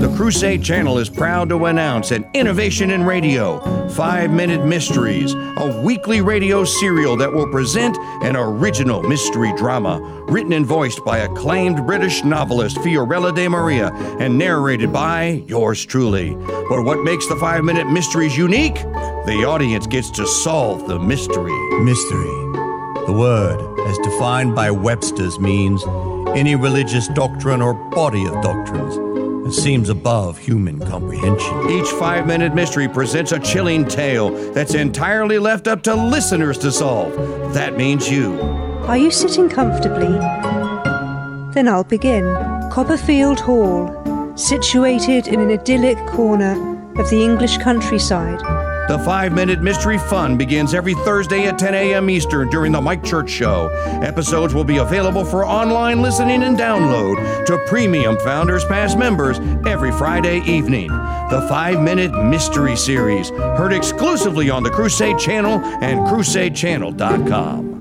The Crusade Channel is proud to announce an innovation in radio, Five Minute Mysteries, a weekly radio serial that will present an original mystery drama written and voiced by acclaimed British novelist Fiorella de Maria and narrated by yours truly. But what makes the Five Minute Mysteries unique? The audience gets to solve the mystery. Mystery. The word, as defined by Webster's, means any religious doctrine or body of doctrines that seems above human comprehension. Each five minute mystery presents a chilling tale that's entirely left up to listeners to solve. That means you. Are you sitting comfortably? Then I'll begin. Copperfield Hall, situated in an idyllic corner of the English countryside. The five minute mystery fun begins every Thursday at 10 a.m. Eastern during the Mike Church Show. Episodes will be available for online listening and download to premium Founders Pass members every Friday evening. The five minute mystery series, heard exclusively on the Crusade Channel and CrusadeChannel.com.